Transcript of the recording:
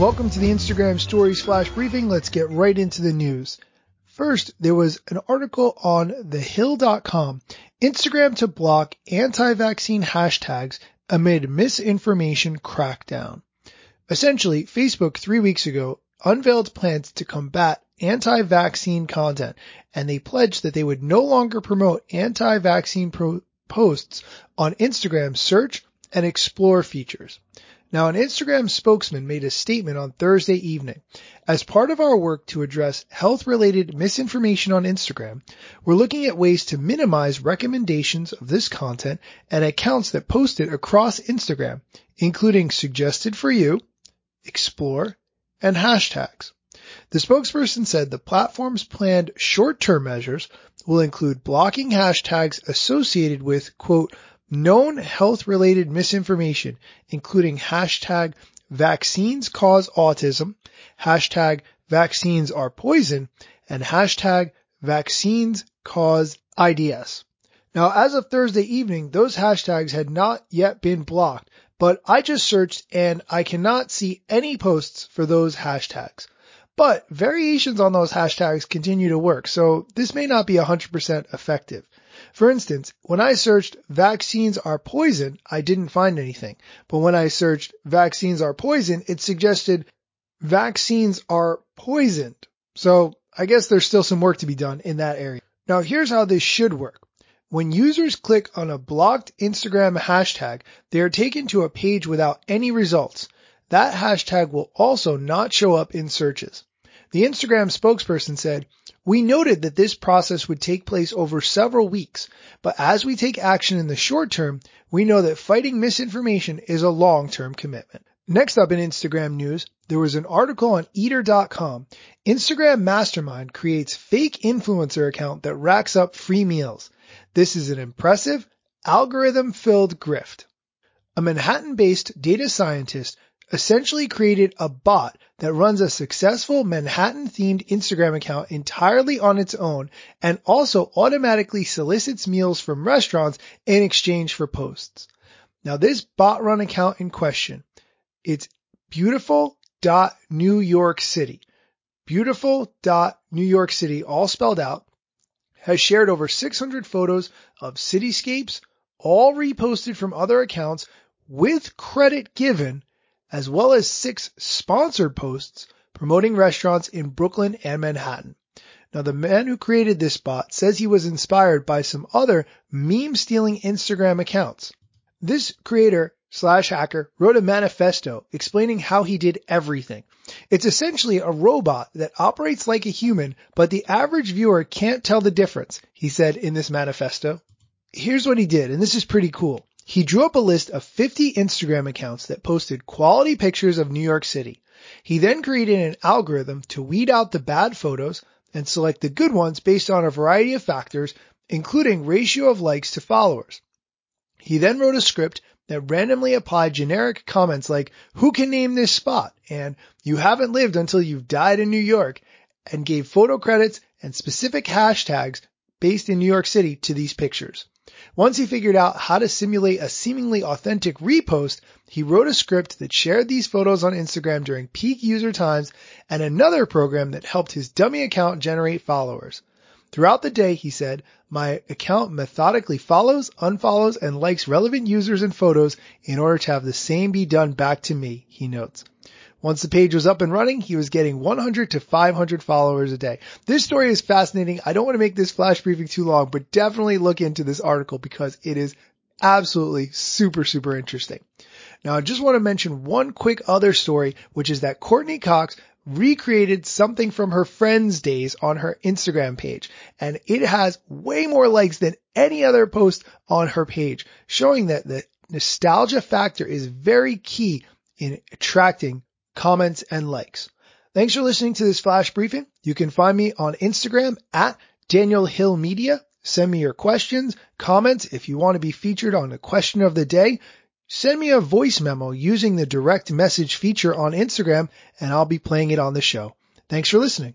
Welcome to the Instagram Stories Flash Briefing. Let's get right into the news. First, there was an article on thehill.com, Instagram to block anti-vaccine hashtags amid misinformation crackdown. Essentially, Facebook three weeks ago unveiled plans to combat anti-vaccine content and they pledged that they would no longer promote anti-vaccine pro- posts on Instagram search and explore features. Now, an Instagram spokesman made a statement on Thursday evening. As part of our work to address health related misinformation on Instagram, we're looking at ways to minimize recommendations of this content and accounts that post it across Instagram, including suggested for you, explore, and hashtags. The spokesperson said the platform's planned short-term measures will include blocking hashtags associated with, quote, known health related misinformation, including hashtag vaccines cause autism, hashtag vaccines are poison, and hashtag vaccines cause AIDS. Now, as of Thursday evening, those hashtags had not yet been blocked, but I just searched and I cannot see any posts for those hashtags. But variations on those hashtags continue to work, so this may not be 100% effective. For instance, when I searched vaccines are poison, I didn't find anything. But when I searched vaccines are poison, it suggested vaccines are poisoned. So I guess there's still some work to be done in that area. Now here's how this should work. When users click on a blocked Instagram hashtag, they are taken to a page without any results. That hashtag will also not show up in searches. The Instagram spokesperson said, we noted that this process would take place over several weeks, but as we take action in the short term, we know that fighting misinformation is a long-term commitment. Next up in Instagram news, there was an article on eater.com. Instagram Mastermind creates fake influencer account that racks up free meals. This is an impressive algorithm filled grift. A Manhattan based data scientist essentially created a bot that runs a successful Manhattan themed Instagram account entirely on its own and also automatically solicits meals from restaurants in exchange for posts. Now this bot run account in question, it's beautiful dot New York City. Beautiful dot New York City all spelled out has shared over 600 photos of cityscapes, all reposted from other accounts with credit given as well as six sponsored posts promoting restaurants in Brooklyn and Manhattan. Now the man who created this bot says he was inspired by some other meme stealing Instagram accounts. This creator slash hacker wrote a manifesto explaining how he did everything. It's essentially a robot that operates like a human, but the average viewer can't tell the difference, he said in this manifesto. Here's what he did, and this is pretty cool. He drew up a list of 50 Instagram accounts that posted quality pictures of New York City. He then created an algorithm to weed out the bad photos and select the good ones based on a variety of factors, including ratio of likes to followers. He then wrote a script that randomly applied generic comments like, who can name this spot? And you haven't lived until you've died in New York and gave photo credits and specific hashtags based in New York City to these pictures. Once he figured out how to simulate a seemingly authentic repost, he wrote a script that shared these photos on Instagram during peak user times and another program that helped his dummy account generate followers. Throughout the day, he said, my account methodically follows, unfollows, and likes relevant users and photos in order to have the same be done back to me, he notes. Once the page was up and running, he was getting 100 to 500 followers a day. This story is fascinating. I don't want to make this flash briefing too long, but definitely look into this article because it is absolutely super, super interesting. Now I just want to mention one quick other story, which is that Courteney Cox recreated something from her friends days on her Instagram page and it has way more likes than any other post on her page, showing that the nostalgia factor is very key in attracting comments, and likes. Thanks for listening to this flash briefing. You can find me on Instagram at Daniel Hill Media. Send me your questions, comments. If you want to be featured on the question of the day, send me a voice memo using the direct message feature on Instagram and I'll be playing it on the show. Thanks for listening.